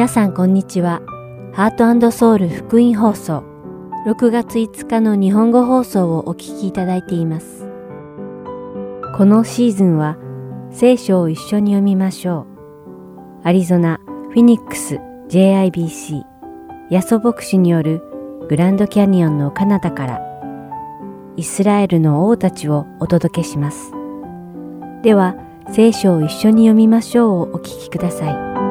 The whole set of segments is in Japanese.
皆さんこんにちは。ハートソウル福音放送6月5日の日本語放送をお聞きいただいています。このシーズンは聖書を一緒に読みましょう。アリゾナ・フィニックス JIBC ヤソ牧師によるグランドキャニオンの彼方からイスラエルの王たちをお届けします。では、聖書を一緒に読みましょうをお聞きください。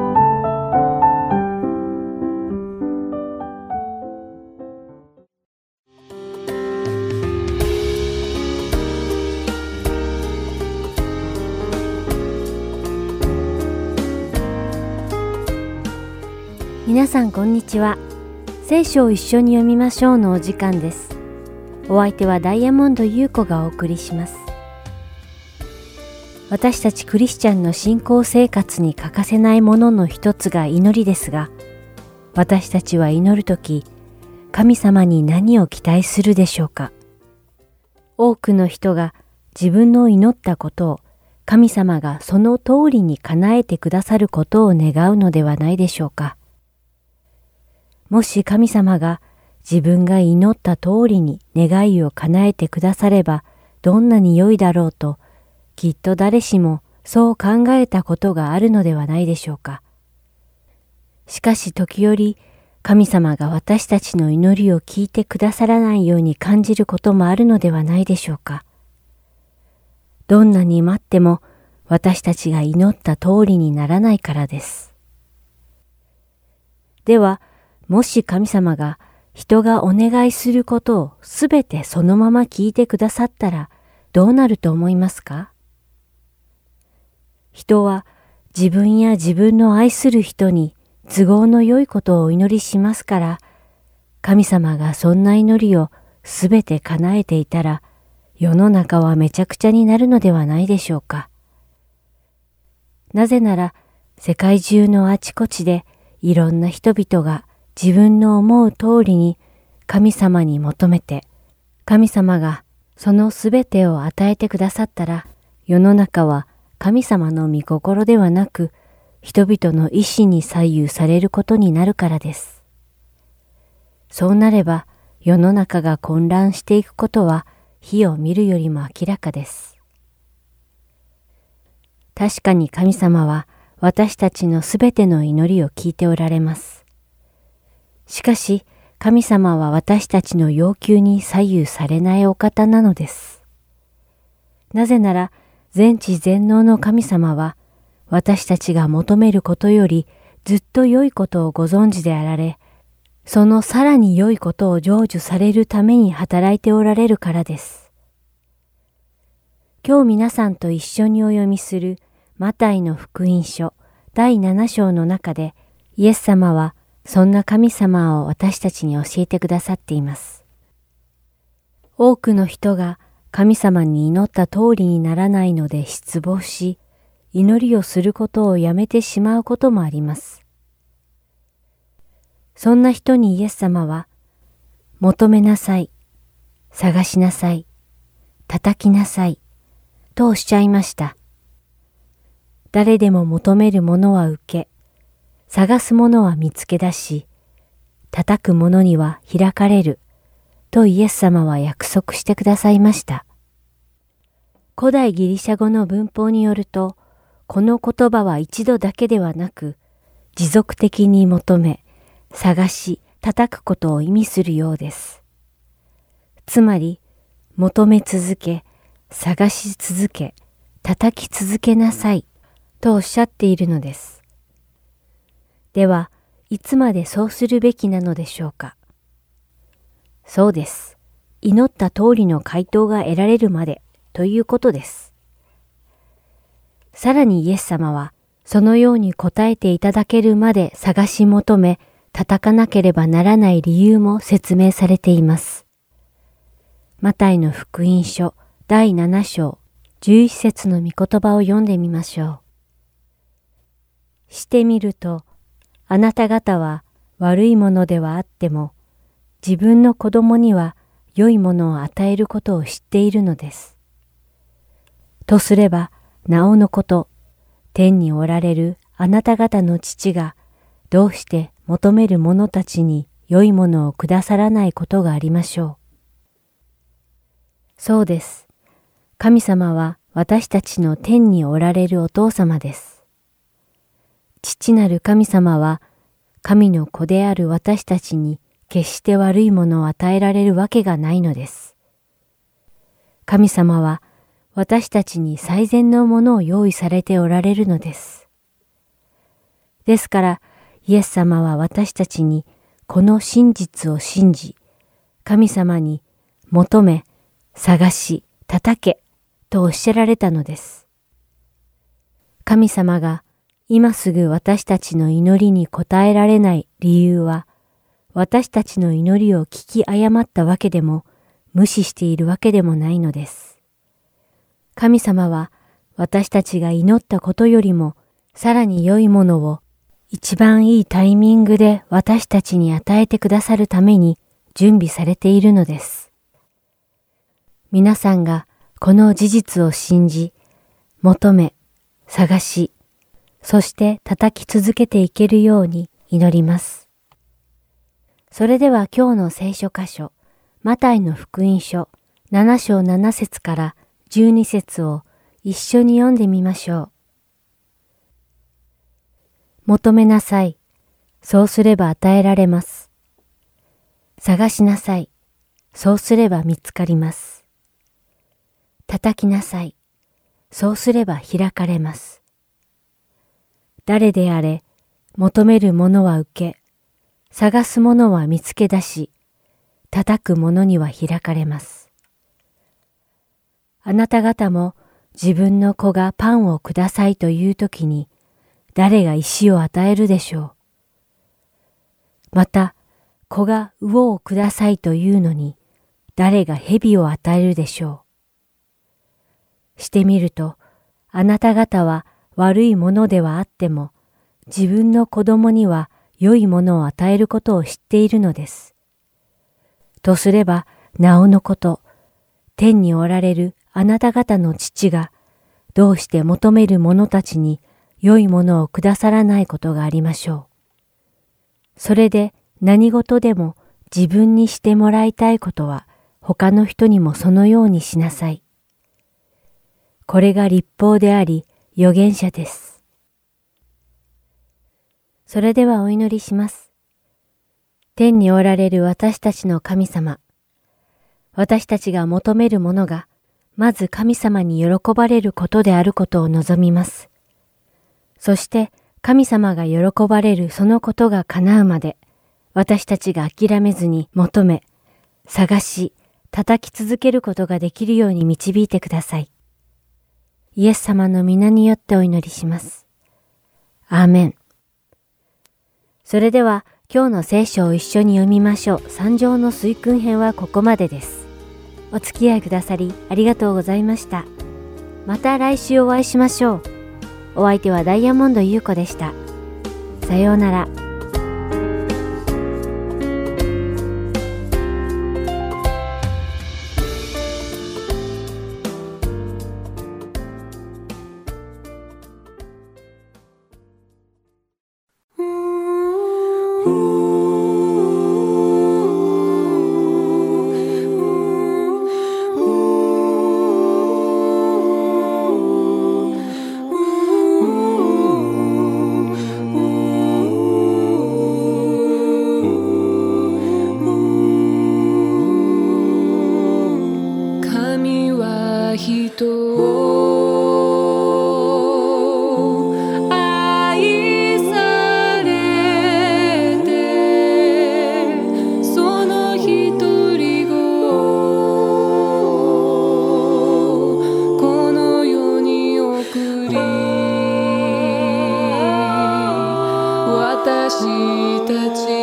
さんこんにちは。聖書を一緒に読みましょうのお時間です。お相手はダイヤモンド優子がお送りします。私たちクリスチャンの信仰生活に欠かせないものの一つが祈りですが、私たちは祈るとき、神様に何を期待するでしょうか多くの人が自分の祈ったことを神様がその通りに叶えてくださることを願うのではないでしょうか。もし神様が自分が祈った通りに願いを叶えてくださればどんなに良いだろうときっと誰しもそう考えたことがあるのではないでしょうか。しかし時折神様が私たちの祈りを聞いてくださらないように感じることもあるのではないでしょうか。どんなに待っても私たちが祈った通りにならないからです。では、もし神様が人がお願いすることをすべてそのまま聞いてくださったらどうなると思いますか？人は自分や自分の愛する人に都合の良いことをお祈りしますから、神様がそんな祈りをすべて叶えていたら、世の中はめちゃくちゃになるのではないでしょうか。なぜなら、世界中のあちこちでいろんな人々が自分の思う通りに神様に求めて、神様がそのすべてを与えてくださったら、世の中は神様の御心ではなく、人々の意志に左右されることになるからです。そうなれば、世の中が混乱していくことは火を見るよりも明らかです。確かに神様は私たちのすべての祈りを聞いておられます。しかし、神様は私たちの要求に左右されないお方なのです。なぜなら、全知全能の神様は、私たちが求めることよりずっと良いことをご存知であられ、そのさらに良いことを成就されるために働いておられるからです。今日皆さんと一緒にお読みするマタイの福音書第7章の中でイエス様はそんな神様を私たちに教えてくださっています。多くの人が神様に祈った通りにならないので失望し、祈りをすることをやめてしまうこともあります。そんな人にイエス様は、求めなさい、探しなさい、叩きなさい、とおっしゃいました。誰でも求めるものは受け、探すものは見つけ出し、叩く者には開かれる、とイエス様は約束してくださいました。古代ギリシャ語の文法によると、この言葉は一度だけではなく、持続的に求め、探し、叩くことを意味するようです。つまり、求め続け、探し続け、叩き続けなさい、とおっしゃっているのです。では、いつまでそうするべきなのでしょうか？そうです。祈った通りの回答が得られるまでということです。さらにイエス様は、そのように答えていただけるまで探し求め、叩かなければならない理由も説明されています。マタイの福音書第7章11節の御言葉を読んでみましょう。してみると、あなた方は悪いものではあっても、自分の子供には良いものを与えることを知っているのです。とすれば、なおのこと、天におられるあなた方の父が、どうして求める者たちに良いものをくださらないことがありましょう。そうです。神様は私たちの天におられるお父様です。父なる神様は神の子である私たちに決して悪いものを与えられるわけがないのです。神様は私たちに最善のものを用意されておられるのです。ですから、イエス様は私たちにこの真実を信じ、神様に求め、探し、叩け、とおっしゃられたのです。神様が今すぐ私たちの祈りに応えられない理由は、私たちの祈りを聞き誤ったわけでも、無視しているわけでもないのです。神様は私たちが祈ったことよりも、さらに良いものを一番いいタイミングで私たちに与えてくださるために準備されているのです。皆さんがこの事実を信じ、求め、探し、そして叩き続けていけるように祈ります。それでは今日の聖書箇所、マタイの福音書7章7節から12節を一緒に読んでみましょう。求めなさい。そうすれば与えられます。探しなさい。そうすれば見つかります。叩きなさい。そうすれば開かれます。誰であれ、求める者は受け、探す者は見つけ出し、叩く者には開かれます。あなた方も自分の子がパンをくださいというときに、誰が石を与えるでしょう。また、子が魚をくださいというのに、誰が蛇を与えるでしょう。してみると、あなた方は悪いものではあっても、自分の子供には良いものを与えることを知っているのです。とすれば、なおのこと、天におられるあなた方の父が、どうして求める者たちに良いものをくださらないことがありましょう。それで何事でも自分にしてもらいたいことは他の人にもそのようにしなさい。これが立法であり、預言者です。それではお祈りします。天におられる私たちの神様。私たちが求めるものが、まず神様に喜ばれることであることを望みます。そして神様が喜ばれるそのことが叶うまで、私たちが諦めずに求め、探し、叩き続けることができるように導いてください。イエス様の皆によってお祈りします。アーメン。それでは今日の聖書を一緒に読みましょう。三条の水訓編はここまでです。お付き合いくださりありがとうございました。また来週お会いしましょう。お相手はダイヤモンド優子でした。さようなら。ti.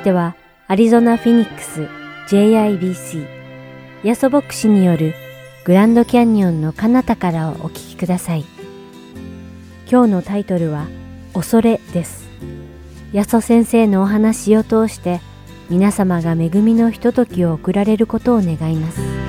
しては、アリゾナ・フィニックス JIBC ヤソ牧師によるグランドキャニオンの彼方からをお聞きください。今日のタイトルは、恐れです。ヤソ先生のお話を通して、皆様が恵みのひとときを送られることを願います。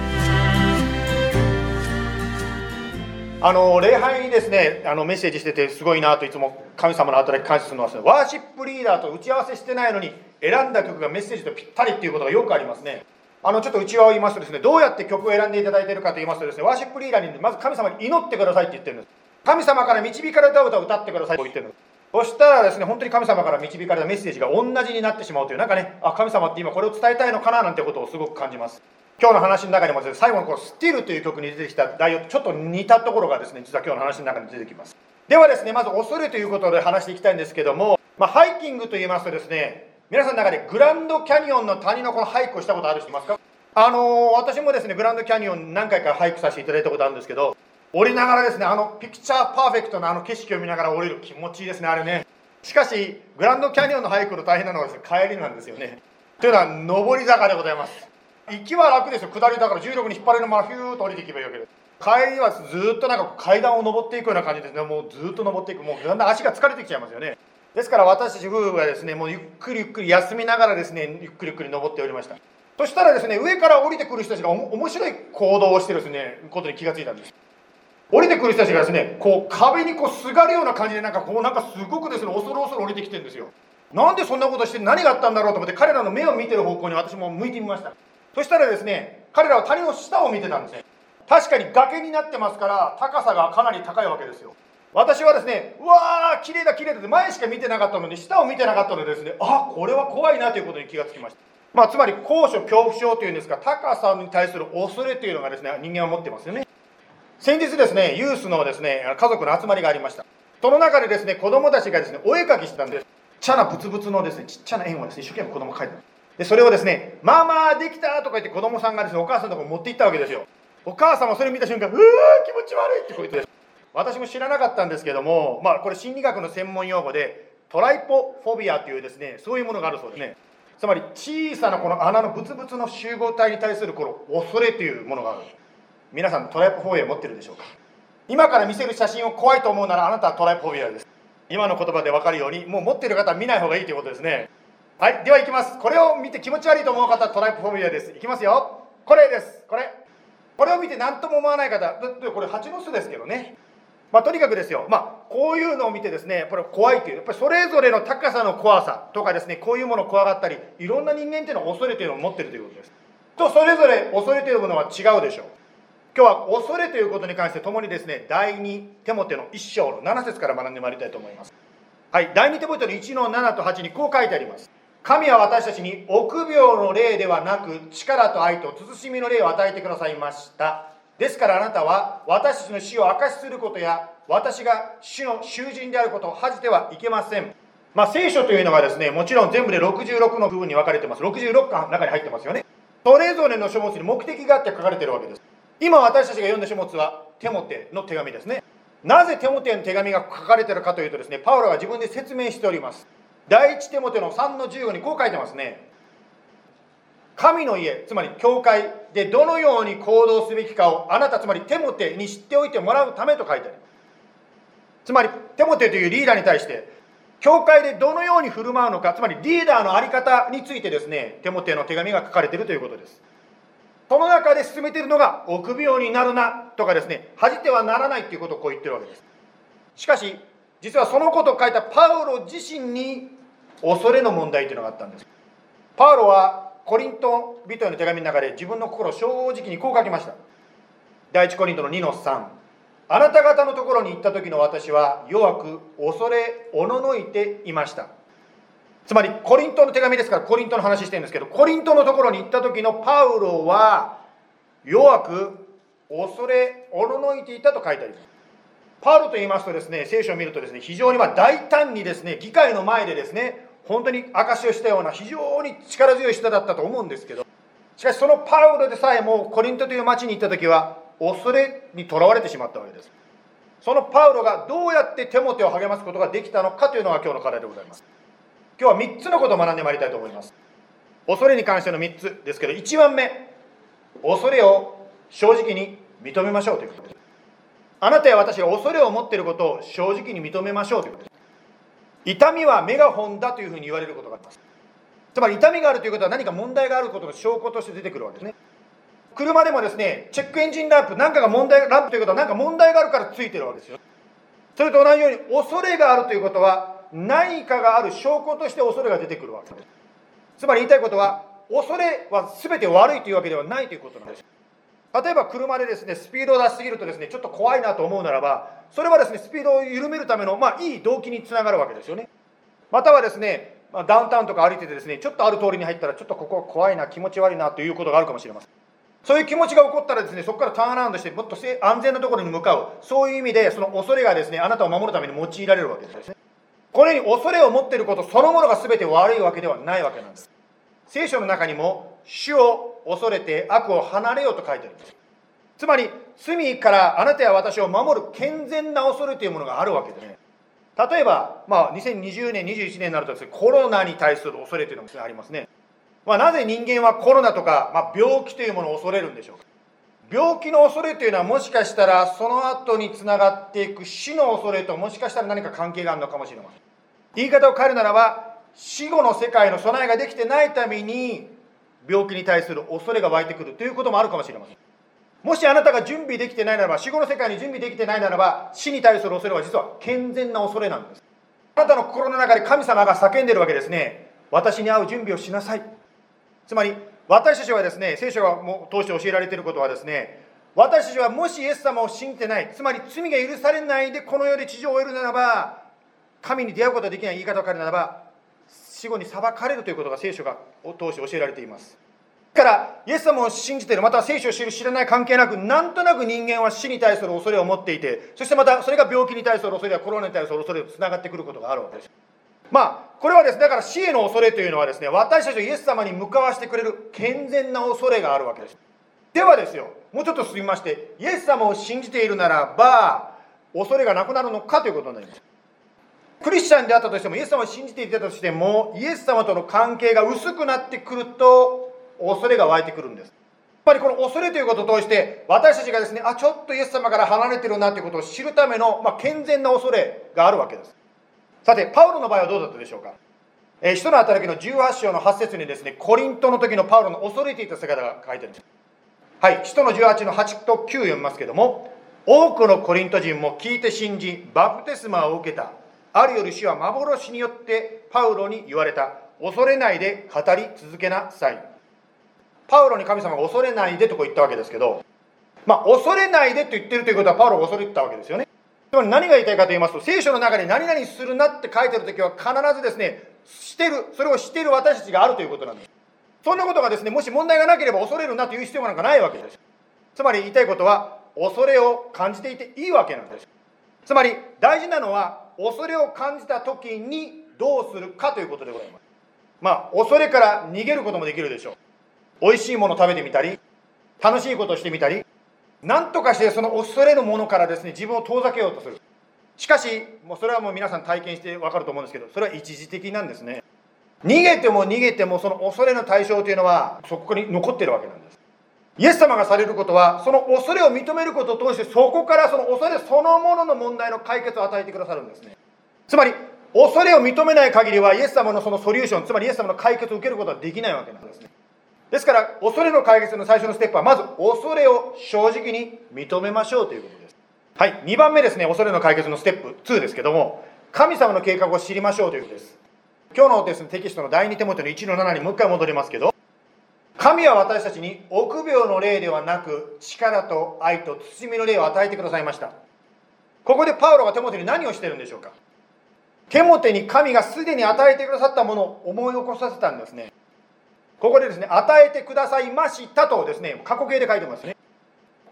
あの礼拝にですねあのメッセージしててすごいなといつも神様の働き感謝するのはワーシップリーダーと打ち合わせしてないのに選んだ曲がメッセージとぴったりっていうことがよくありますね。あのちょっと内輪を言いますとですねどうやって曲を選んでいただいているかと言いますとですねワーシップリーダーにまず神様に祈ってくださいって言ってるんです。神様から導かれた歌を歌ってくださいと言ってるんです。そしたらですね本当に神様から導かれたメッセージが同じになってしまうというなんかねあ神様って今これを伝えたいのかななんてことをすごく感じます。今日の話の中にもですね、最後のこのスティルという曲に出てきた内容とちょっと似たところがですね、実は今日の話の中に出てきます。ではですね、まず恐れということで話していきたいんですけども、まあ、ハイキングと言いますとですね、皆さんの中でグランドキャニオンの谷のこのハイクをしたことある人いますか？あのー、私もですね、グランドキャニオン何回かハイクさせていただいたことあるんですけど、降りながらですね、あのピクチャーパーフェクトなあの景色を見ながら降りる気持ちいいですね、あれね。しかし、グランドキャニオンのハイクの大変なのはですね、帰りなんですよね。というのは、上り坂でございます。行きは楽ですよ。下りだから重力に引っ張れる。ままヒューッと降りていけばいいわけです帰りはずっとなんか階段を登っていくような感じですね。もうずっと登っていくもうだんだん足が疲れてきちゃいますよね。ですから私たち夫婦はですねもうゆっくりゆっくり休みながらですねゆっくりゆっくり登っておりました。そしたらですね上から降りてくる人たちが面白い行動をしてです。ねことに気がついたんです。降りてくる人たちがですねこう壁にこうすがるような感じでなんかこうなんかすごくですね恐る恐る降りてきてるんですよ。なんでそんなことして何があったんだろうと思って彼らの目を見てる方向に私も向いてみました。そしたらですね彼らは谷の下を見てたんですね。確かに崖になってますから高さがかなり高いわけですよ。私はですねうわー綺麗だ綺麗だって前しか見てなかったのに下を見てなかったのでですねあこれは怖いなということに気がつきました。まあつまり高所恐怖症というんですか高さに対する恐れというのがですね人間は持ってますよね。先日ですねユースのですね家族の集まりがありました。その中でですね子供たちがですねお絵かきしてたんです。ちっちゃなブツブツのですねちっちゃな円をですね一生懸命子供描いてるでそれをですね「ママできた!」とか言って子供さんがですねお母さんのところ持って行ったわけですよ。お母さんもそれを見た瞬間「うわ気持ち悪い!」ってこう言って私も知らなかったんですけどもまあこれ心理学の専門用語でトライポフォビアというですねそういうものがあるそうですね。つまり小さなこの穴のブツブツの集合体に対するこの恐れというものがある。皆さんトライポフォビア持ってるでしょうか？今から見せる写真を怖いと思うならあなたはトライポフォビアです。今の言葉で分かるようにもう持ってる方は見ない方がいいということですね。はいではいきます。これを見て気持ち悪いと思う方トライプフォビアです。いきますよ。これです。これ。これを見て何とも思わない方だってこれ蜂の巣ですけどね。まあ、とにかくですよ、まあ、こういうのを見てですね、これ怖いという、やっぱりそれぞれの高さの怖さとかですね、こういうものを怖がったり、いろんな人間っていうのは恐れているのを持ってるということです。と、それぞれ恐れているものは違うでしょう。今日は恐れということに関して共にですね第2テモテの1章の7節から学んでまいりたいと思います。はい第2テモテの1の7と8にこう書いてあります。神は私たちに臆病の霊ではなく力と愛と慎みの霊を与えてくださいました。ですからあなたは私たちの死を証しすることや私が主の囚人であることを恥じてはいけません。まあ、聖書というのがですねもちろん全部で66の部分に分かれてます。66巻の中に入ってますよね。それぞれの書物に目的があって書かれてるわけです。今私たちが読んだ書物はテモテの手紙ですね。なぜテモテの手紙が書かれてるかというとですねパウロが自分で説明しております。第一テモテの3の15にこう書いてますね。神の家つまり教会でどのように行動すべきかをあなたつまりテモテに知っておいてもらうためと書いてありますつまりテモテというリーダーに対して教会でどのように振る舞うのかつまりリーダーの在り方についてですねテモテの手紙が書かれているということです。その中で進めているのが臆病になるなとかですね恥じてはならないということをこう言ってるわけです。しかし実はそのことを書いたパウロ自身に恐れの問題というのがあったんです。パウロはコリント人への手紙の中で自分の心を正直にこう書きました。第一コリントの2の3あなた方のところに行った時の私は弱く恐れおののいていました。つまりコリントの手紙ですからコリントの話してるんですけどコリントのところに行った時のパウロは弱く恐れおののいていたと書いてあります。パウロと言いますとですね聖書を見るとですね非常にま大胆にですね議会の前でですね本当に証しをしたような非常に力強い人だったと思うんですけどしかしそのパウロでさえもコリントという町に行った時は恐れにとらわれてしまったわけです。そのパウロがどうやってテモテを励ますことができたのかというのが今日の課題でございます。今日は3つのことを学んでまいりたいと思います。恐れに関しての3つですけど1番目恐れを正直に認めましょうということです。あなたや私が恐れを持っていることを正直に認めましょうということです。痛みはメガホンだというふうに言われることがあります。つまり痛みがあるということは何か問題があることの証拠として出てくるわけですね。車でもですねチェックエンジンランプ何かが問題ランプということは何か問題があるからついてるわけですよ。それと同じように恐れがあるということは何かがある証拠として恐れが出てくるわけです。つまり言いたいことは恐れは全て悪いというわけではないということなんです。例えば車でですねスピードを出しすぎるとですねちょっと怖いなと思うならばそれはですねスピードを緩めるためのまあいい動機につながるわけですよね。またはですねまダウンタウンとか歩いててですねちょっとある通りに入ったらちょっとここ怖いな気持ち悪いなということがあるかもしれません。そういう気持ちが起こったらですねそこからターンアラウンドしてもっと安全なところに向かう。そういう意味でその恐れがですねあなたを守るために用いられるわけですね。このように恐れを持っていることそのものが全て悪いわけではないわけなんです。聖書の中にも主を恐れて悪を離れようと書いてあるんです。つまり罪からあなたや私を守る健全な恐れというものがあるわけでね。例えば、まあ、2020年21年になるとですねコロナに対する恐れというのもありますね。まあ、なぜ人間はコロナとか、まあ、病気というものを恐れるんでしょうか。病気の恐れというのはもしかしたらその後につながっていく死の恐れともしかしたら何か関係があるのかもしれません。言い方を変えるならば死後の世界の備えができてないために病気に対する恐れが湧いてくるということもあるかもしれません。もしあなたが準備できてないならば死後の世界に準備できてないならば死に対する恐れは実は健全な恐れなんです。あなたの心の中で神様が叫んでるわけですね。私に会う準備をしなさい。つまり私たちはですね聖書がもう通して教えられていることはですね私たちはもしイエス様を信じてない。つまり罪が許されないでこの世で地上を終えるならば神に出会うことができない言い方を変えるならば死後に裁かれるということが聖書が通して教えられています。だからイエス様を信じているまたは聖書を知る知らない関係なくなんとなく人間は死に対する恐れを持っていてそしてまたそれが病気に対する恐れやコロナに対する恐れとつながってくることがあるわけです。まあこれはですねだから死への恐れというのはですね私たちをイエス様に向かわしてくれる健全な恐れがあるわけです。ではですよもうちょっと進みましてイエス様を信じているならば恐れがなくなるのかということになります。クリスチャンであったとしてもイエス様を信じていたとしてもイエス様との関係が薄くなってくると恐れが湧いてくるんですやっぱりこの恐れということを通して私たちがですねあちょっとイエス様から離れてるなということを知るための、まあ、健全な恐れがあるわけですさて、パウロの場合はどうだったでしょうか。えー、使徒の働きの18章の8節にですね、コリントの時のパウロの恐れていた姿が書いてあるんです。はい、使徒の18の8と9読みますけども、多くのコリント人も聞いて信じ、バプテスマを受けた。ある夜主は幻によってパウロに言われた。恐れないで語り続けなさい。パウロに神様が恐れないでとこう言ったわけですけど、まあ、恐れないでと言ってるということはパウロが恐れてたわけですよね。つまり何が言いたいかと言いますと、聖書の中に何々するなって書いてるときは必ずですね、してる、それをしてる私たちがあるということなんです。そんなことがですね、もし問題がなければ恐れるなという必要なんかないわけです。つまり言いたいことは、恐れを感じていていいわけなんです。つまり大事なのは、恐れを感じた時にどうするかということでございます。まあ、恐れから逃げることもできるでしょう。美味しいもの食べてみたり、楽しいことをしてみたり、何とかしてその恐れのものからですね、自分を遠ざけようとする。しかし、もうそれはもう皆さん体験してわかると思うんですけど、それは一時的なんですね。逃げても逃げてもその恐れの対象というのはそこに残ってるわけなんです。イエス様がされることは、その恐れを認めることを通して、そこからその恐れそのものの問題の解決を与えてくださるんですね。つまり、恐れを認めない限りは、イエス様のそのソリューション、つまりイエス様の解決を受けることはできないわけなんですね。ですから、恐れの解決の最初のステップは、まず恐れを正直に認めましょうということです。はい、2番目ですね、恐れの解決のステップ2ですけども、神様の計画を知りましょうということです。今日のですね、テキストの第2手元の1の7にもう一回戻りますけど、神は私たちに臆病の霊ではなく、力と愛と慎みの霊を与えてくださいました。ここでパウロがテモテに何をしてるんでしょうか？テモテに神がすでに与えてくださったものを思い起こさせたんですね。ここでですね、与えてくださいましたとですね、過去形で書いてますね。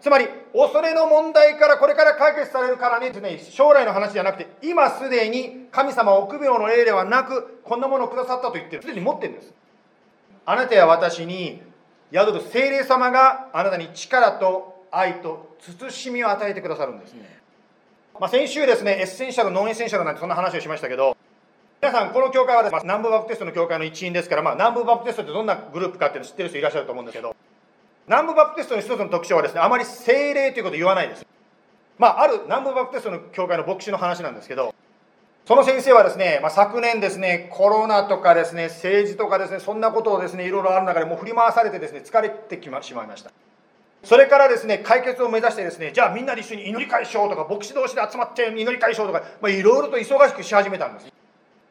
つまり、恐れの問題からこれから解決されるからねですね、将来の話じゃなくて、今すでに神様は臆病の霊ではなく、こんなものをくださったと言ってる。すでに持ってるんです。あなたや私に宿る聖霊様があなたに力と愛と慎みを与えてくださるんですね。まあ、先週ですね、 essential、non-essential なんてそんな話をしましたけど、皆さん、この教会はです、ね、南部バプテストの教会の一員ですから、まあ、南部バプテストってどんなグループかっていうの知ってる人いらっしゃると思うんですけど、南部バプテストの一つの特徴はですね、あまり聖霊ということを言わないです。まあ、ある南部バプテストの教会の牧師の話なんですけど、その先生はですね、まあ、昨年ですね、コロナとかですね、政治とかですね、そんなことをですね、いろいろある中でもう振り回されてですね、疲れてきましまいました。それからですね、解決を目指してですね、じゃあみんなで一緒に祈り会しようとか、牧師同士で集まって祈り会しようとか、まあ、いろいろと忙しくし始めたんです。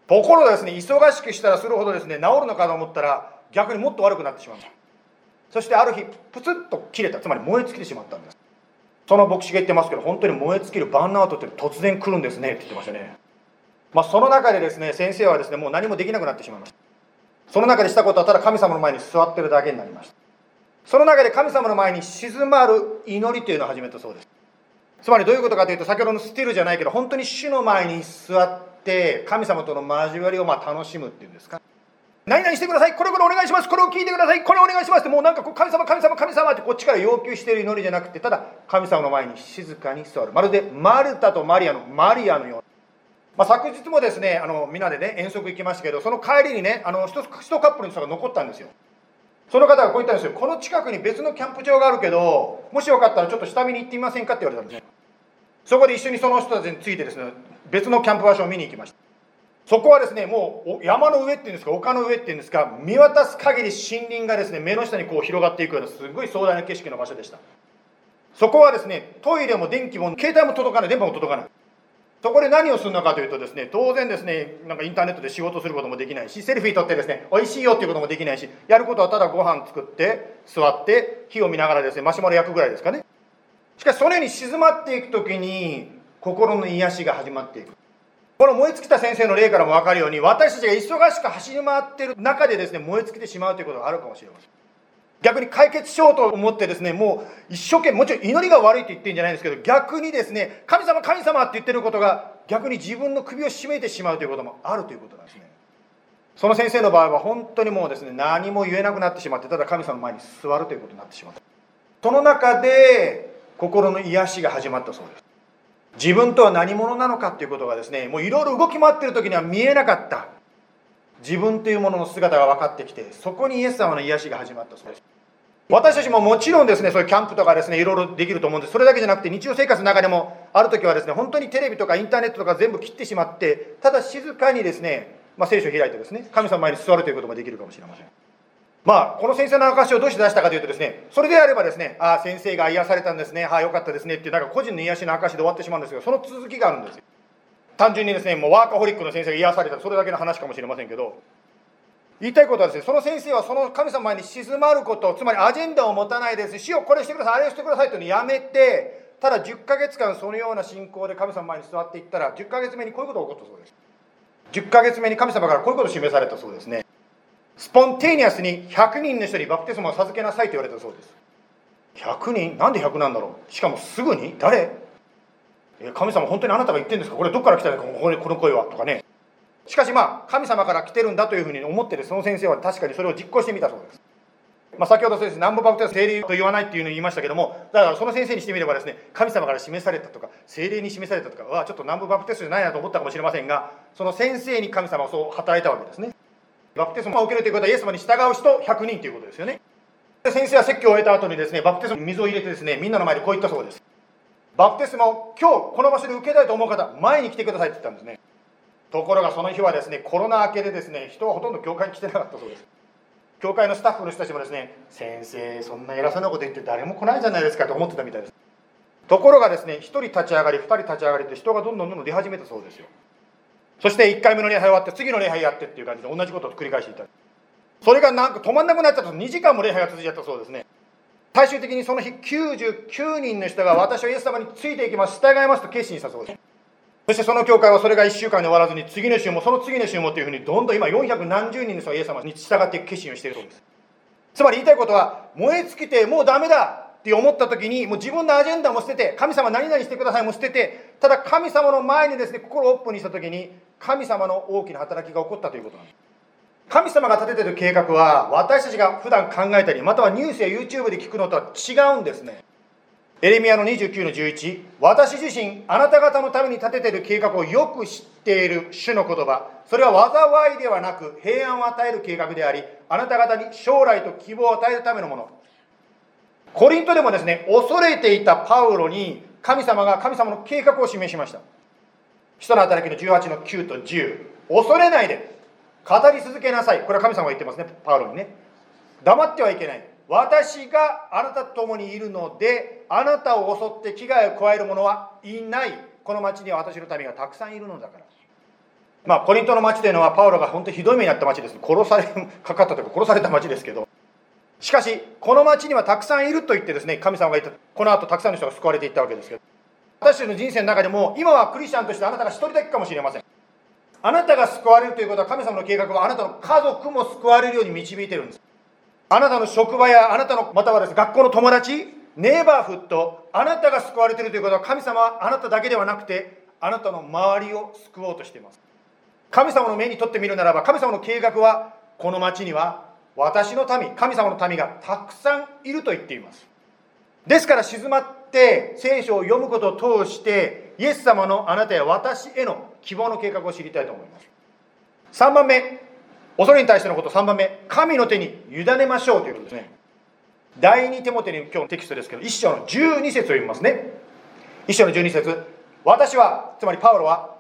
ところがですね、忙しくしたらするほどですね、治るのかと思ったら、逆にもっと悪くなってしまう。そしてある日、プツッと切れた、つまり燃え尽きてしまったんです。その牧師が言ってますけど、本当に燃え尽きるバーンアウトって突然来るんですねって言ってましたね。まあ、その中でですね、先生はですね、もう何もできなくなってしまいました。その中でしたことは、ただ神様の前に座ってるだけになりました。その中で神様の前に静まる祈りというのを始めたそうです。つまりどういうことかというと、先ほどのスティルじゃないけど、本当に主の前に座って、神様との交わりをま楽しむっていうんですか何々してくださいこれこれお願いしますこれを聞いてくださいこれお願いしますってもうなんかこう神様神様神様ってこっちから要求している祈りじゃなくてただ神様の前に静かに座るまるでマルタとマリアのマリアのような、まあ、昨日もですねあのみんなでね遠足行きましたけどその帰りにねあの一一カップルの人が残ったんですよその方がこう言ったんですよこの近くに別のキャンプ場があるけどもしよかったらちょっと下見に行ってみませんかって言われたんですねそこで一緒にその人たちについてですね別のキャンプ場所を見に行きましたそこはですね、もう山の上っていうんですか、丘の上っていうんですか、見渡す限り森林がですね、目の下にこう広がっていくような、すごい壮大な景色の場所でした。そこはですね、トイレも電気も、携帯も届かない、電波も届かない。そこで何をするのかというとですね、当然ですね、なんかインターネットで仕事することもできないし、セルフィー撮ってですね、美味しいよっていうこともできないし、やることはただご飯作って、座って、火を見ながらですね、マシュマロ焼くぐらいですかね。しかし、それに静まっていくときに、心の癒しが始まっていく。この燃え尽きた先生の例からも分かるように私たちが忙しく走り回ってる中でですね燃え尽きてしまうということがあるかもしれません逆に解決しようと思ってですねもう一生懸命もちろん祈りが悪いと言ってるんじゃないんですけど逆にですね神様神様って言ってることが逆に自分の首を絞めてしまうということもあるということなんですね。その先生の場合は本当にもうですね何も言えなくなってしまってただ神様の前に座るということになってしまった。その中で心の癒しが始まったそうです。自分とは何者なのかっていうことがですねもういろいろ動き回ってる時には見えなかった。自分というものの姿が分かってきてそこにイエス様の癒しが始まったそうです。私たちももちろんですねそういうキャンプとかですねいろいろできると思うんです。それだけじゃなくて日常生活の中でもある時はですね本当にテレビとかインターネットとか全部切ってしまってただ静かにですね、まあ、聖書を開いてですね神様前に座るということもできるかもしれません。まあ、この先生の証をどうして出したかというとですね、それであればですね、ああ、先生が癒されたんですね、はあ、よかったですねっていう、なんか個人の癒しの証で終わってしまうんですが、その続きがあるんですよ。単純にですね、もうワーカホリックの先生が癒された、それだけの話かもしれませんけど、言いたいことはですね、その先生はその神様に静まること、つまりアジェンダを持たないです。主よこれしてください、あれをしてくださいというのをやめて、ただ10ヶ月間そのような信仰で神様前に座っていったら、10ヶ月目にこういうことが起こったそうです。10ヶ月目に神様からこういうことを示されたそうですね。スポンテーニアスに100人の人にバプテスマを授けなさいと言われたそうです。100人？なんで100なんだろう？しかもすぐに？誰？神様本当にあなたが言ってるんですか？これどっから来たんですかこの声は？とかね。しかしまあ神様から来てるんだというふうに思ってるその先生は確かにそれを実行してみたそうです。まあ、先ほど先生南部バプテス聖霊と言わないっていうのを言いましたけどもだからその先生にしてみればですね神様から示されたとか聖霊に示されたとかはちょっと南部バプテスじゃないなと思ったかもしれませんがその先生に神様はそう働いたわけですね。バプテスマを受けるということはイエス様に従う人100人ということですよね。で先生は説教を終えた後にですねバプテスマに水を入れてですねみんなの前でこう言ったそうです。バプテスマを今日この場所で受けたいと思う方前に来てくださいって言ったんですね。ところがその日はですねコロナ明けでですね人はほとんど教会に来てなかったそうです。教会のスタッフの人たちもですね先生そんな偉そうなこと言って誰も来ないじゃないですかと思ってたみたいです。ところがですね1人立ち上がり2人立ち上がりって人がどんどんどんどん出始めたそうですよそして1回目の礼拝終わって次の礼拝やってっていう感じで同じことを繰り返していたそれがなんか止まんなくなっちゃったと2時間も礼拝が続いちゃったそうですね最終的にその日99人の人が私はイエス様についていきます従いますと決心したそうですそしてその教会はそれが1週間で終わらずに次の週もその次の週もというふうにどんどん今400何十人の人がイエス様に従っていく決心をしているそうです。つまり言いたいことは燃え尽きてもうダメだって思った時にもう自分のアジェンダも捨てて神様何々してくださいも捨ててただ神様の前にですね心をオープンにした時に神様の大きな働きが起こったということなんです。神様が立ててる計画は私たちが普段考えたりまたはニュースや YouTube で聞くのとは違うんですね。エレミアの29の11私自身あなた方のために立てている計画をよく知っている主の言葉。それは災いではなく平安を与える計画でありあなた方に将来と希望を与えるためのもの。コリントでもですね恐れていたパウロに神様が神様の計画を示しました。人の働きの18の9と10恐れないで語り続けなさい。これは神様が言ってますねパウロにね。黙ってはいけない。私があなたと共にいるのであなたを襲って危害を加える者はいない。この町には私の民がたくさんいるのだから。まあコリントの町というのはパウロが本当にひどい目に遭った町です。殺され かかったというか殺された町ですけど。しかしこの町にはたくさんいると言ってですね神様が言った。この後たくさんの人が救われていったわけですけど。私たちの人生の中でも今はクリスチャンとしてあなたが一人だけかもしれません。あなたが救われるということは神様の計画はあなたの家族も救われるように導いてるんです。あなたの職場やあなたのまたはです、学校の友達ネイバーフットあなたが救われているということは神様はあなただけではなくてあなたの周りを救おうとしています。神様の目にとってみるならば神様の計画はこの町には私の民神様の民がたくさんいると言っています。ですから静まって聖書を読むことを通してイエス様のあなたや私への希望の計画を知りたいと思います。3番目恐れに対してのこと3番目神の手に委ねましょうということですね。第2手モテに今日のテキストですけど1章の12節を読みますね。1章の12節。私はつまりパウロは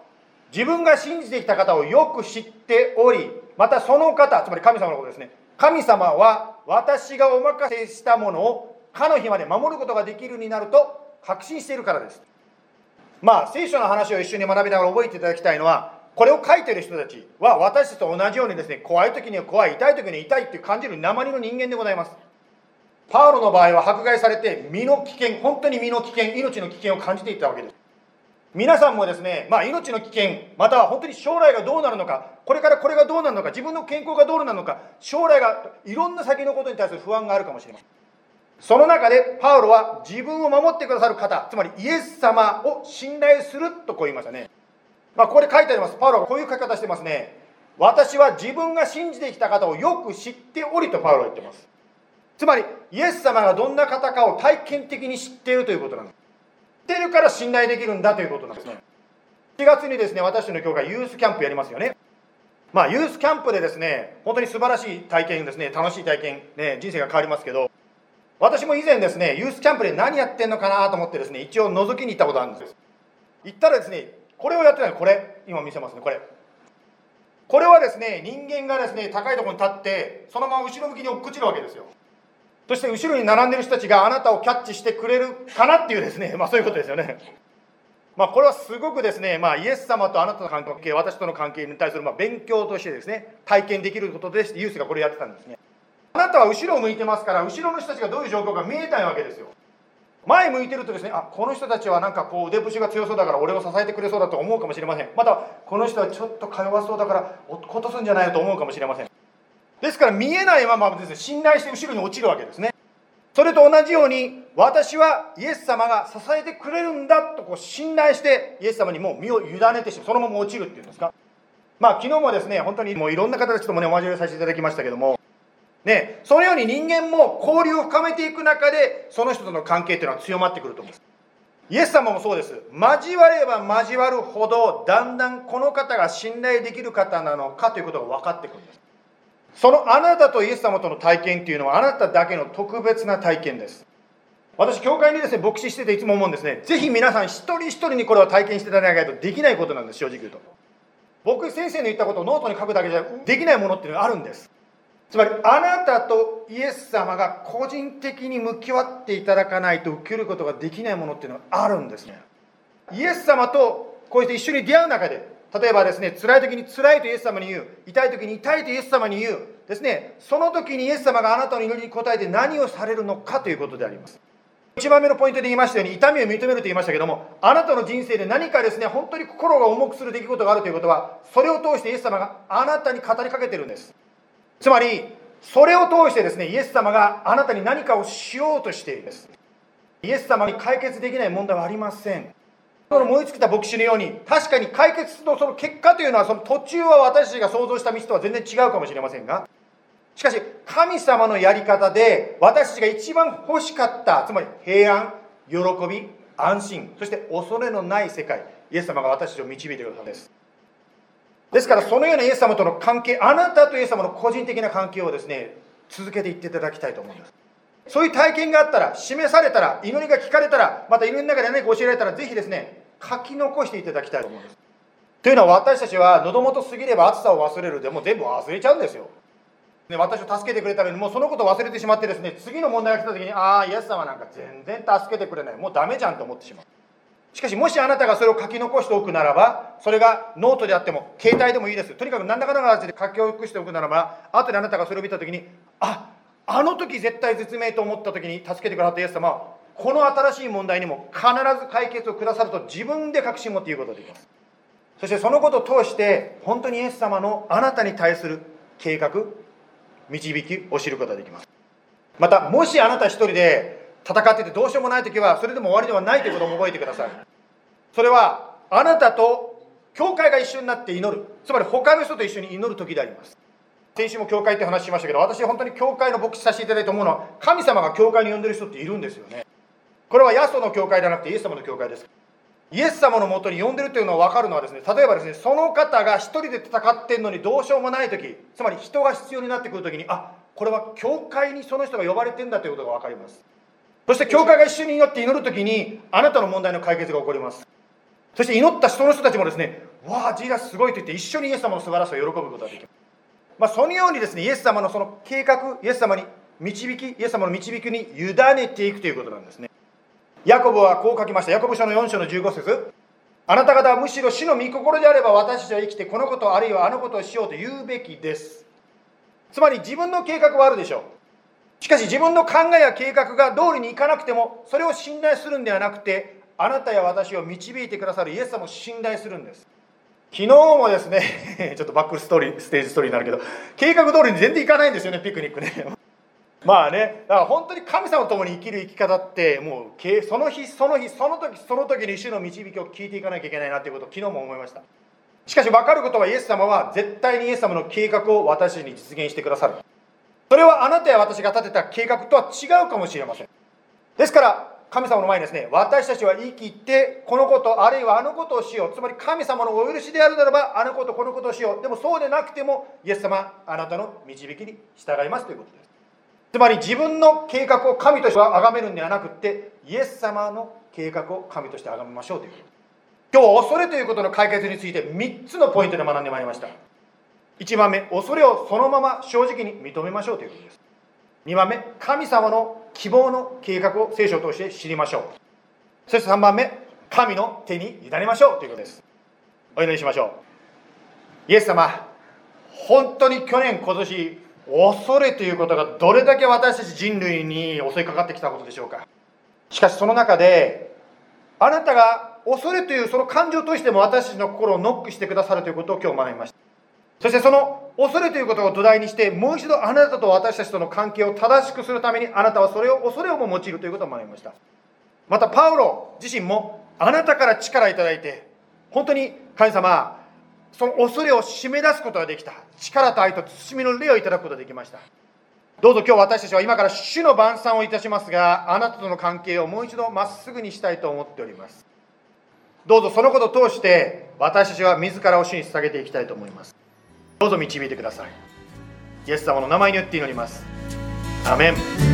自分が信じてきた方をよく知っておりまたその方つまり神様のことですね。神様は私がお任せしたものをかの日まで守ることができるになると確信しているからです。まあ聖書の話を一緒に学びながら覚えていただきたいのはこれを書いてる人たちは私たちと同じようにですね怖い時には怖い痛い時には痛いって感じる鉛の人間でございます。パウロの場合は迫害されて身の危険本当に身の危険命の危険を感じていたわけです。皆さんもですね、まあ、命の危険または本当に将来がどうなるのかこれからこれがどうなるのか自分の健康がどうなるのか将来がいろんな先のことに対する不安があるかもしれません。その中でパウロは自分を守ってくださる方つまりイエス様を信頼するとこう言いましたね。まあ、ここで書いてあります。パウロがこういう書き方してますね。私は自分が信じてきた方をよく知っておりとパウロは言ってます。つまり、イエス様がどんな方かを体験的に知っているということなんです。知ってるから信頼できるんだということなんですね。4月にですね、私の教会ユースキャンプやりますよね。まあ、ユースキャンプでですね、本当に素晴らしい体験ですね、楽しい体験、ね、人生が変わりますけど、私も以前ですね、ユースキャンプで何やってんのかなと思ってですね、一応覗きに行ったことあるんです。行ったらですね、これをやってないこれ今見せますねこれこれはですね人間がですね高いところに立ってそのまま後ろ向きに落っこちるわけですよそして後ろに並んでる人たちがあなたをキャッチしてくれるかなっていうですね まあそういうことですよねまあ、これはすごくですね、まあ、イエス様とあなたの関係、私との関係に対するま勉強としてですね、体験できることでして、ユースがこれやってたんですね。あなたは後ろを向いてますから、後ろの人たちがどういう状況か見えないわけですよ。前向いてるとですね、あこの人たちはなんかこう腕節が強そうだから俺を支えてくれそうだと思うかもしれません。また、この人はちょっとか弱そうだから落とすんじゃないよと思うかもしれません。ですから見えないままですね、信頼して後ろに落ちるわけですね。それと同じように、私はイエス様が支えてくれるんだとこう信頼して、イエス様にもう身を委ねてしまう、そのまま落ちるっていうんですか。まあ、昨日もですね、本当にもういろんな方たちともね、お交わりさせていただきましたけども、ね、そのように人間も交流を深めていく中で、その人との関係っていうのは強まってくると思います。イエス様もそうです。交われば交わるほど、だんだんこの方が信頼できる方なのかということが分かってくるんです。そのあなたとイエス様との体験っていうのは、あなただけの特別な体験です。私、教会にですね、牧師してていつも思うんですね。ぜひ皆さん一人一人にこれを体験していただかないとできないことなんです、正直言うと。僕、先生の言ったことをノートに書くだけじゃできないものっていうのがあるんです。つまり、あなたとイエス様が個人的に向き合っていただかないと受けることができないものっていうのがあるんですね。イエス様とこうして一緒に出会う中で、例えばですね、辛い時に辛いとイエス様に言う、痛い時に痛いとイエス様に言う、ですね、その時にイエス様があなたの祈りに応えて何をされるのかということであります。1番目のポイントで言いましたように、痛みを認めると言いましたけども、あなたの人生で何かですね、本当に心が重くする出来事があるということは、それを通してイエス様があなたに語りかけてるんです。つまり、それを通してですね、イエス様があなたに何かをしようとしているんです。イエス様に解決できない問題はありません。その燃え尽きた牧師のように、確かに解決のその結果というのは、その途中は私たちが想像した道とは全然違うかもしれませんが、しかし、神様のやり方で、私たちが一番欲しかった、つまり平安、喜び、安心、そして恐れのない世界、イエス様が私たちを導いてくださるんです。ですから、そのようなイエス様との関係、あなたとイエス様の個人的な関係をですね、続けていっていただきたいと思います。そういう体験があったら、示されたら、祈りが聞かれたら、また祈りの中で何か教えられたら、ぜひですね、書き残していただきたいと思うんです。というのは私たちは喉元過ぎれば暑さを忘れるでも全部忘れちゃうんですよ。ね、私を助けてくれたのにもうそのことを忘れてしまってですね次の問題が来た時にああイエス様なんか全然助けてくれないもうダメじゃんと思ってしまうしかしもしあなたがそれを書き残しておくならばそれがノートであっても携帯でもいいです。とにかく何らかの形で書き残しておくならば後であなたがそれを見た時にああの時絶対絶命と思った時に助けてくださったイエス様はこの新しい問題にも必ず解決をくださると自分で確信を持って言うことができます。そしてそのことを通して本当にイエス様のあなたに対する計画導きを知ることができます。またもしあなた一人で戦っててどうしようもない時はそれでも終わりではないということも覚えてください。それはあなたと教会が一緒になって祈る。つまり他の人と一緒に祈る時であります。先週も教会って話しましたけど私本当に教会の牧師させていただいた思うのは神様が教会に呼んでる人っているんですよね。これはヤソの教会ではなくてイエス様の教会です。イエス様のもとに呼んでるというのは分かるのはですね例えばですねその方が一人で戦ってんのにどうしようもない時つまり人が必要になってくる時にあこれは教会にその人が呼ばれてんだということが分かります。そして教会が一緒に祈って祈る時にあなたの問題の解決が起こりますそして祈った人の人たちもですねわあジーザスすごいと言って一緒にイエス様の素晴らしさを喜ぶことができます、まあ、そのようにですねイエス様のその計画イエス様に導きイエス様の導きに委ねていくということなんですねヤコブはこう書きました。ヤコブ書の4章の15節あなた方はむしろ死の御心であれば私たちは生きてこのことあるいはあのことをしようと言うべきです。つまり自分の計画はあるでしょう。しかし自分の考えや計画が通りにいかなくてもそれを信頼するんではなくてあなたや私を導いてくださるイエス様を信頼するんです。昨日もですね、ちょっと back story、stage story になるけど、計画通りに全然いかないんですよね、ピクニックね。まあね、だから本当に神様と共に生きる生き方って、もうその日その日その時その時に主の導きを聞いていかなきゃいけないなということを昨日も思いました。しかし分かることはイエス様は絶対にイエス様の計画を私に実現してくださる。それはあなたや私が立てた計画とは違うかもしれません。ですから神様の前にですね、私たちは言い切って、このこと、あるいはあのことをしよう。つまり神様のお許しであるならば、あのこと、このことをしよう。でもそうでなくても、イエス様、あなたの導きに従いますということです。つまり自分の計画を神として崇めるんではなくってイエス様の計画を神として崇めましょうということ今日は恐れということの解決について3つのポイントで学んでまいりました1番目恐れをそのまま正直に認めましょうということです。2番目神様の希望の計画を聖書を通して知りましょう。そして3番目神の手に委ねましょうということです。お祈りしましょう。イエス様本当に去年今年恐れということがどれだけ私たち人類に襲いかかってきたことでしょうか。しかしその中であなたが恐れというその感情としても私たちの心をノックしてくださるということを今日学びました。そしてその恐れということを土台にしてもう一度あなたと私たちとの関係を正しくするためにあなたはそれを恐れをも用いるということを学びました。またパウロ自身もあなたから力をいただいて本当に神様その恐れを締め出すことができた。力と愛と慎みの霊をいただくことができました。どうぞ今日私たちは今から主の晩餐をいたしますがあなたとの関係をもう一度まっすぐにしたいと思っております。どうぞそのことを通して私たちは自らを主に捧げていきたいと思います。どうぞ導いてください。イエス様の名前によって祈ります。アメン。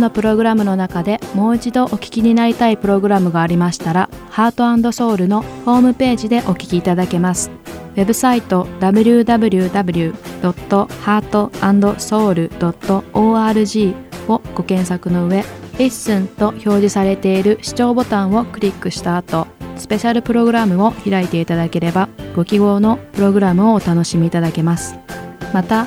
のプログラムの中でもう一度お聞きになりたいプログラムがありましたら、ハートソウルのホームページでお聞きいただけます。ウェブサイト www.heartandsoul.org をご検索の上、Listen と表示されている視聴ボタンをクリックした後、スペシャルプログラムを開いていただければ、ご記号のプログラムをお楽しみいただけます。また、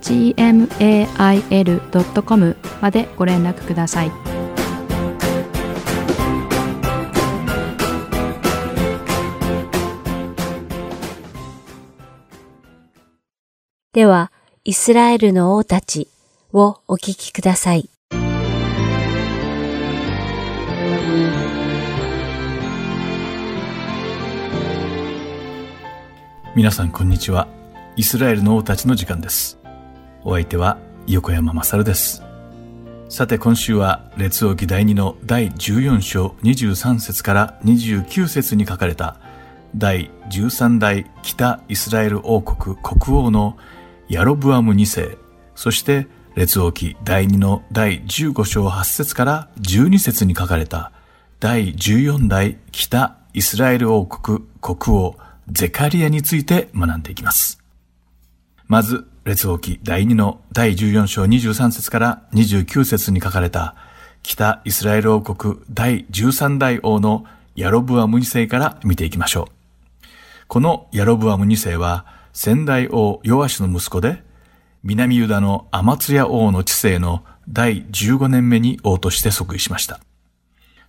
gmail.com までご連絡ください。では、イスラエルの王たちをお聞きください。皆さんこんにちは。イスラエルの王たちの時間です。お相手は横山勝です。さて今週は列王記第2の第14章23節から29節に書かれた第13代北イスラエル王国国王のヤロブアム2世、そして列王記第2の第15章8節から12節に書かれた第14代北イスラエル王国国王ゼカリアについて学んでいきます。まず、列王記第2の第14章23節から29節に書かれた北イスラエル王国第13代王のヤロブアム2世から見ていきましょう。このヤロブアム2世は先代王ヨアシの息子で南ユダのアマツヤ王の治世の第15年目に王として即位しました。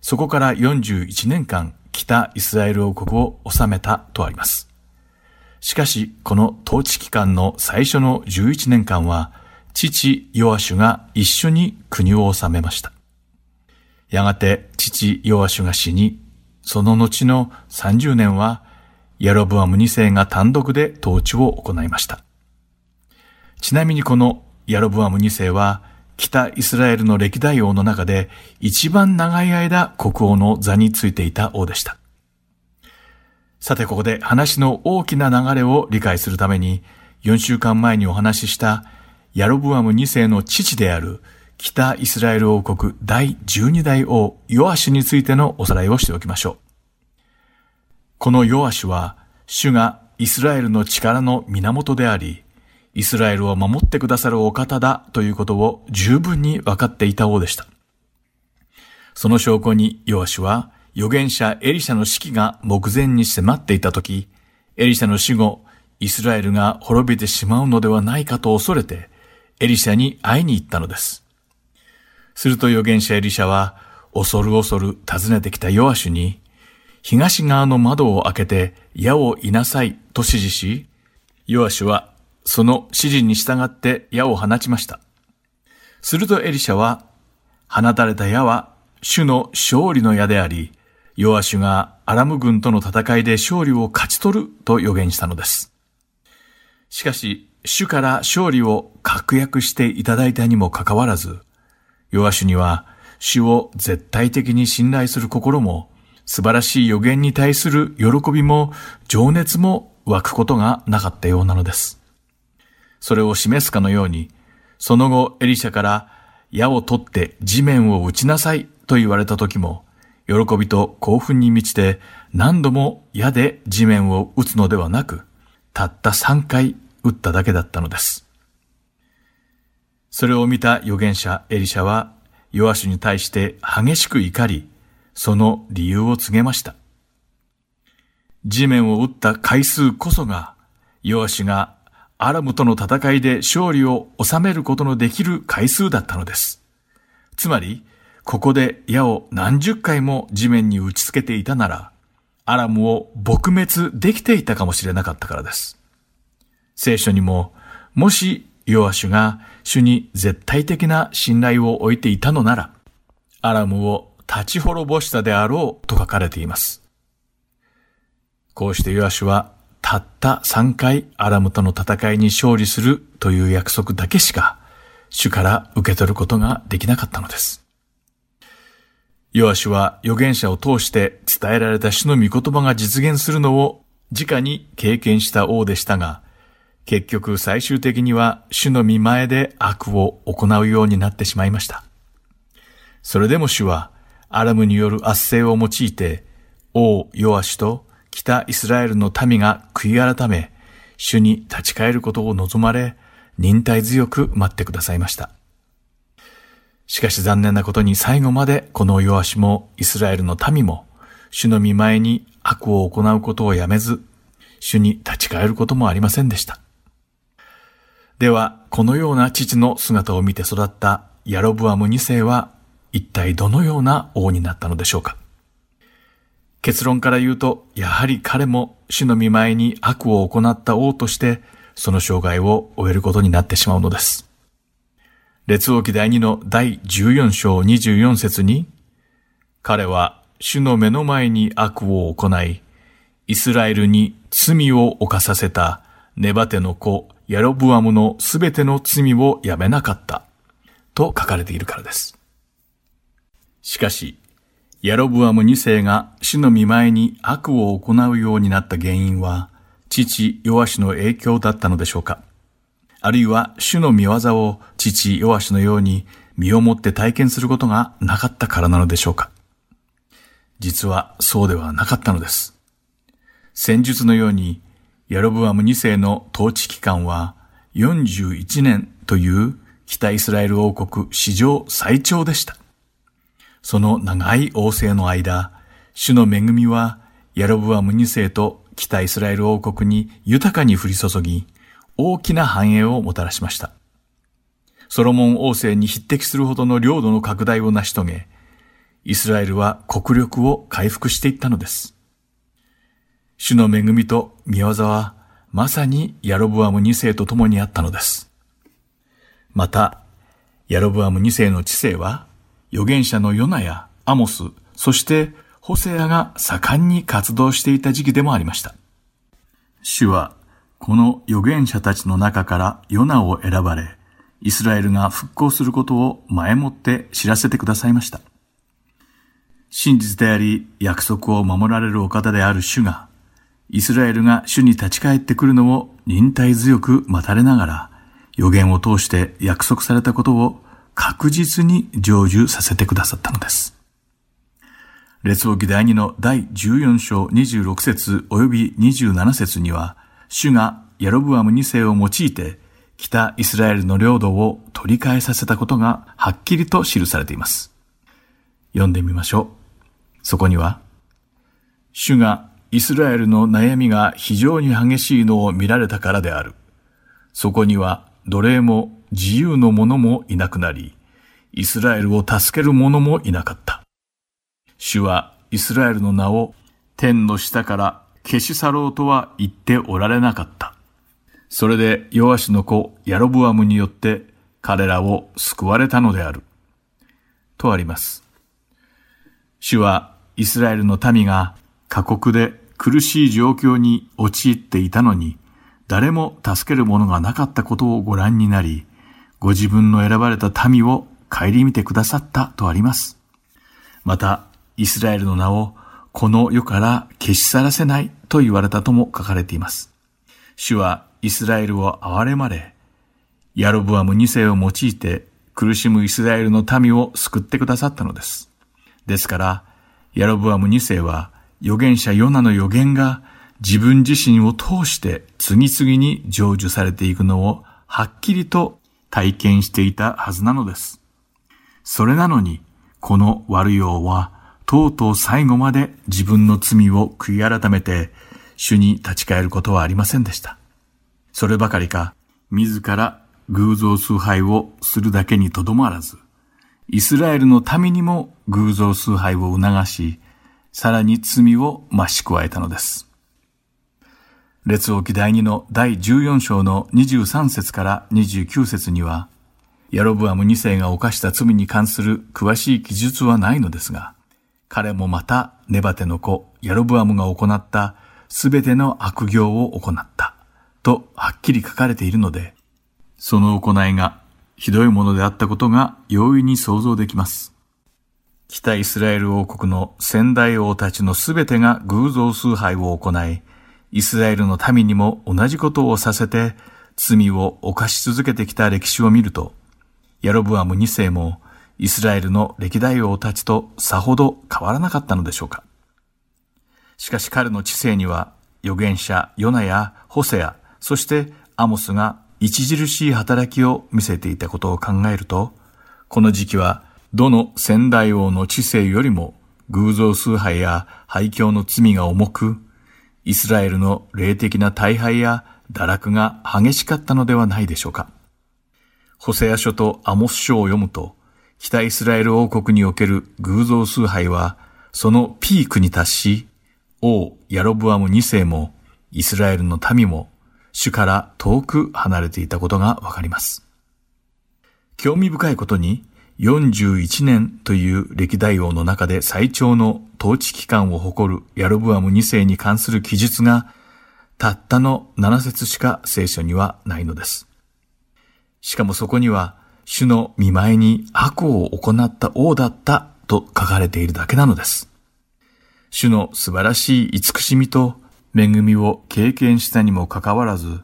そこから41年間北イスラエル王国を治めたとあります。しかし、この統治期間の最初の11年間は、父ヨアシュが一緒に国を治めました。やがて父ヨアシュが死に、その後の30年は、ヤロブアム2世が単独で統治を行いました。ちなみにこのヤロブアム2世は、北イスラエルの歴代王の中で一番長い間国王の座についていた王でした。さてここで話の大きな流れを理解するために、4週間前にお話ししたヤロブアム2世の父である北イスラエル王国第12代王ヨアシュについてのおさらいをしておきましょう。このヨアシュは、主がイスラエルの力の源であり、イスラエルを守ってくださるお方だということを十分に分かっていた王でした。その証拠にヨアシュは預言者エリシャの死期が目前に迫っていた時、エリシャの死後、イスラエルが滅びてしまうのではないかと恐れて、エリシャに会いに行ったのです。すると預言者エリシャは、恐る恐る訪ねてきたヨアシュに、東側の窓を開けて矢をいなさいと指示し、ヨアシュはその指示に従って矢を放ちました。するとエリシャは、放たれた矢は主の勝利の矢であり、ヨアシュがアラム軍との戦いで勝利を勝ち取ると予言したのです。しかし、主から勝利を確約していただいたにもかかわらず、ヨアシュには主を絶対的に信頼する心も、素晴らしい予言に対する喜びも情熱も湧くことがなかったようなのです。それを示すかのように、その後エリシャから矢を取って地面を打ちなさいと言われた時も、喜びと興奮に満ちて何度も矢で地面を打つのではなく、たった3回打っただけだったのです。それを見た預言者エリシャは、ヨアシュに対して激しく怒り、その理由を告げました。地面を打った回数こそが、ヨアシュがアラムとの戦いで勝利を収めることのできる回数だったのです。つまり、ここで矢を何十回も地面に打ち付けていたなら、アラムを撲滅できていたかもしれなかったからです。聖書にも、もしヨアシュが主に絶対的な信頼を置いていたのなら、アラムを立ち滅ぼしたであろうと書かれています。こうしてヨアシュはたった3回アラムとの戦いに勝利するという約束だけしか主から受け取ることができなかったのです。ヨアシュは預言者を通して伝えられた主の御言葉が実現するのを直に経験した王でしたが、結局最終的には主の見前で悪を行うようになってしまいました。それでも主はアラムによる圧政を用いて王ヨアシュと北イスラエルの民が悔い改め、主に立ち返ることを望まれ、忍耐強く待ってくださいました。しかし残念なことに最後までこのヨアシもイスラエルの民も主の見前に悪を行うことをやめず、主に立ち返ることもありませんでした。では、このような父の姿を見て育ったヤロブアム2世は一体どのような王になったのでしょうか結論から言うと、やはり彼も主の見前に悪を行った王として、その生涯を終えることになってしまうのです。列王記第2の第14章24節に、彼は主の目の前に悪を行い、イスラエルに罪を犯させたネバテの子ヤロブアムのすべての罪をやめなかった、と書かれているからです。しかし、ヤロブアム2世が主の見前に悪を行うようになった原因は、父ヨアシの影響だったのでしょうか？あるいは主の見業を父ヨアシのように身をもって体験することがなかったからなのでしょうか実はそうではなかったのです。戦術のようにヤロブアム2世の統治期間は41年という北イスラエル王国史上最長でした。その長い王政の間、主の恵みはヤロブアム2世と北イスラエル王国に豊かに降り注ぎ、大きな繁栄をもたらしました。ソロモン王政に匹敵するほどの領土の拡大を成し遂げ、イスラエルは国力を回復していったのです。主の恵みと見業は、まさにヤロブアム2世と共にあったのです。また、ヤロブアム2世の知性は、預言者のヨナやアモス、そしてホセアが盛んに活動していた時期でもありました。主はこの預言者たちの中からヨナを選ばれ、イスラエルが復興することを前もって知らせてくださいました。真実であり、約束を守られるお方である主が、イスラエルが主に立ち返ってくるのを忍耐強く待たれながら、予言を通して約束されたことを確実に成就させてくださったのです。列王記第2の第14章26節及び27節には、主がヤロブアム2世を用いて北イスラエルの領土を取り返させたことがはっきりと記されています。読んでみましょう。そこには、主がイスラエルの悩みが非常に激しいのを見られたからである。そこには奴隷も自由の者もいなくなり、イスラエルを助ける者もいなかった。主はイスラエルの名を天の下から消し去ろうとは言っておられなかった。それでヨアシの子ヤロブアムによって彼らを救われたのである。とあります。主はイスラエルの民が過酷で苦しい状況に陥っていたのに、誰も助ける者がなかったことをご覧になり、ご自分の選ばれた民を顧みてくださったとあります。また、イスラエルの名をこの世から消し去らせないと言われたとも書かれています。主はイスラエルを憐れまれ、ヤロブアム2世を用いて苦しむイスラエルの民を救ってくださったのです。ですから、ヤロブアム2世は預言者ヨナの預言が自分自身を通して次々に成就されていくのをはっきりと体験していたはずなのです。それなのに、この悪い王はとうとう最後まで自分の罪を悔い改めて、主に立ち返ることはありませんでした。そればかりか、自ら偶像崇拝をするだけにとどまらず、イスラエルの民にも偶像崇拝を促し、さらに罪を増し加えたのです。列王記第2の第14章の23節から29節には、ヤロブアム2世が犯した罪に関する詳しい記述はないのですが、彼もまたネバテの子ヤロブアムが行ったすべての悪行を行った。とはっきり書かれているので、その行いがひどいものであったことが容易に想像できます。北イスラエル王国の先代王たちのすべてが偶像崇拝を行い、イスラエルの民にも同じことをさせて罪を犯し続けてきた歴史を見ると、ヤロブアム2世もイスラエルの歴代王たちとさほど変わらなかったのでしょうか。しかし彼の知性には預言者ヨナやホセア、そしてアモスが著しい働きを見せていたことを考えると、この時期はどの先代王の知性よりも偶像崇拝や廃墟の罪が重く、イスラエルの霊的な大敗や堕落が激しかったのではないでしょうか。ホセア書とアモス書を読むと、北イスラエル王国における偶像崇拝は、そのピークに達し、王ヤロブアム2世も、イスラエルの民も、主から遠く離れていたことがわかります。興味深いことに、41年という歴代王の中で最長の統治期間を誇るヤロブアム2世に関する記述が、たったの7節しか聖書にはないのです。しかもそこには、主の見舞いに悪を行った王だったと書かれているだけなのです。主の素晴らしい慈しみと恵みを経験したにもかかわらず、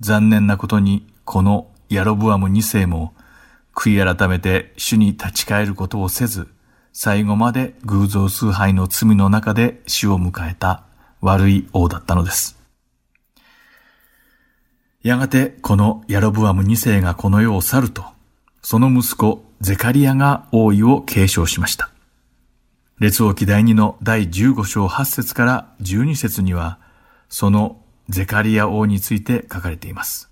残念なことにこのヤロブアム2世も悔い改めて主に立ち返ることをせず、最後まで偶像崇拝の罪の中で死を迎えた悪い王だったのです。やがてこのヤロブアム2世がこの世を去ると、その息子ゼカリアが王位を継承しました。列王記第2の第15章8節から12節には、そのゼカリア王について書かれています。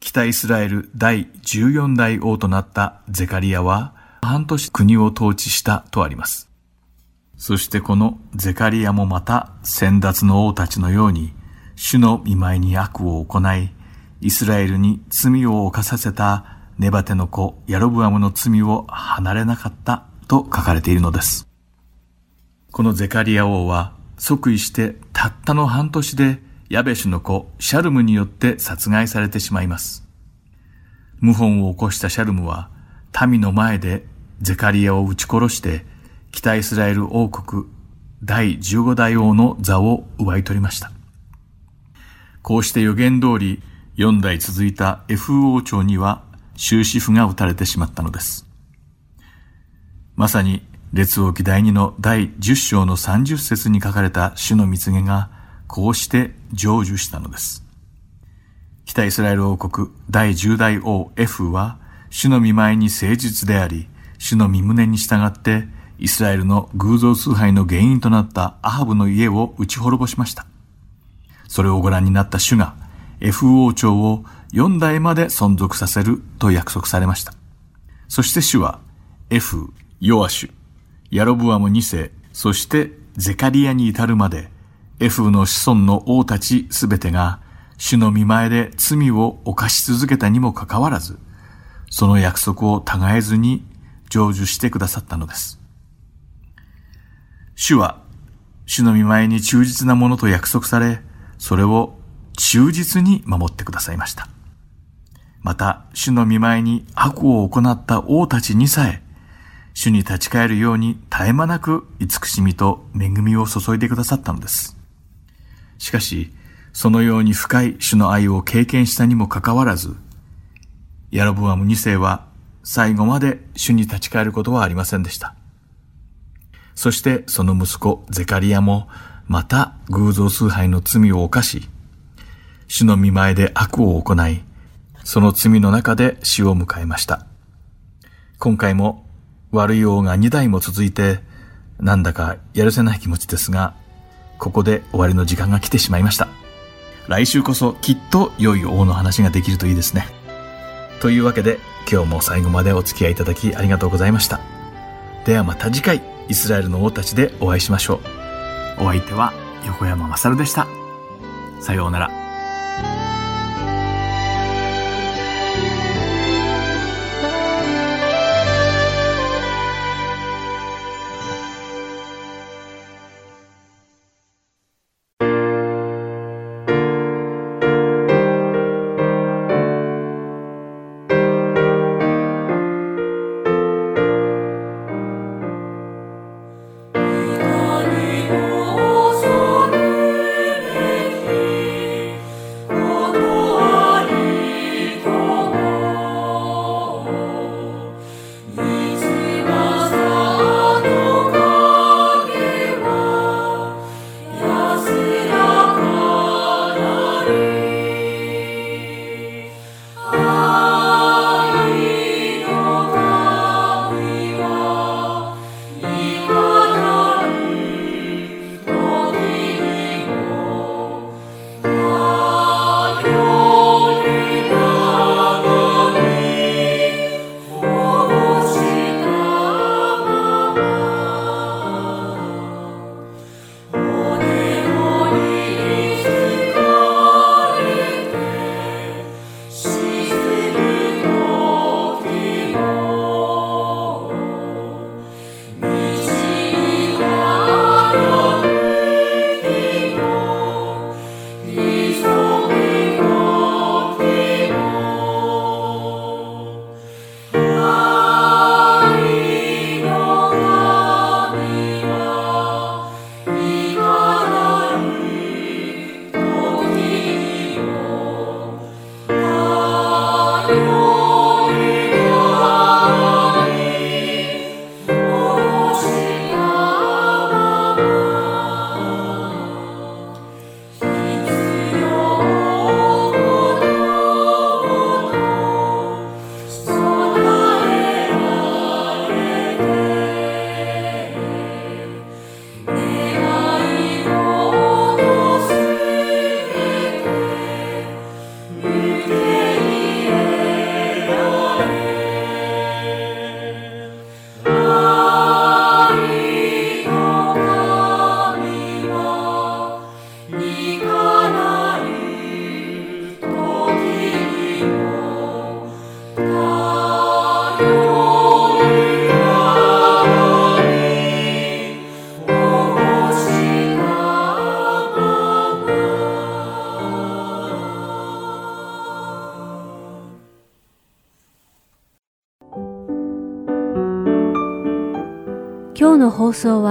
北イスラエル第14代王となったゼカリアは、半年国を統治したとあります。そしてこのゼカリアもまた先達の王たちのように、主の見舞いに悪を行い、イスラエルに罪を犯させたネバテの子ヤロブアムの罪を離れなかったと書かれているのです。このゼカリア王は即位してたったの半年でヤベシュの子シャルムによって殺害されてしまいます。謀反を起こしたシャルムは民の前でゼカリアを撃ち殺して北イスラエル王国第15代王の座を奪い取りました。こうして予言通り4代続いた F 王朝には終止符が打たれてしまったのです。まさに列王記第2の第10章の30節に書かれた主の蜜げがこうして成就したのです。北イスラエル王国第10代王 F は主の見舞いに誠実であり、主の身胸に従ってイスラエルの偶像崇拝の原因となったアハブの家を打ち滅ぼしました。それをご覧になった主が F 王朝を4代まで存続させると約束されました。そして主は F、ヨアシュ、ヤロブアム2世、そしてゼカリアに至るまで、エフの子孫の王たちすべてが、主の見前で罪を犯し続けたにもかかわらず、その約束を違えずに成就してくださったのです。主は、主の見前に忠実なものと約束され、それを忠実に守ってくださいました。また、主の見前に悪を行った王たちにさえ、主に立ち返るように絶え間なく慈しみと恵みを注いでくださったのです。しかし、そのように深い主の愛を経験したにもかかわらず、ヤロブアム2世は最後まで主に立ち返ることはありませんでした。そしてその息子ゼカリアもまた偶像崇拝の罪を犯し、主の見前で悪を行い、その罪の中で死を迎えました。今回も悪い王が2代も続いて、なんだかやるせない気持ちですが、ここで終わりの時間が来てしまいました。来週こそきっと良い王の話ができるといいですね。というわけで、今日も最後までお付き合いいただきありがとうございました。ではまた次回、イスラエルの王たちでお会いしましょう。お相手は横山まさるでした。さようなら。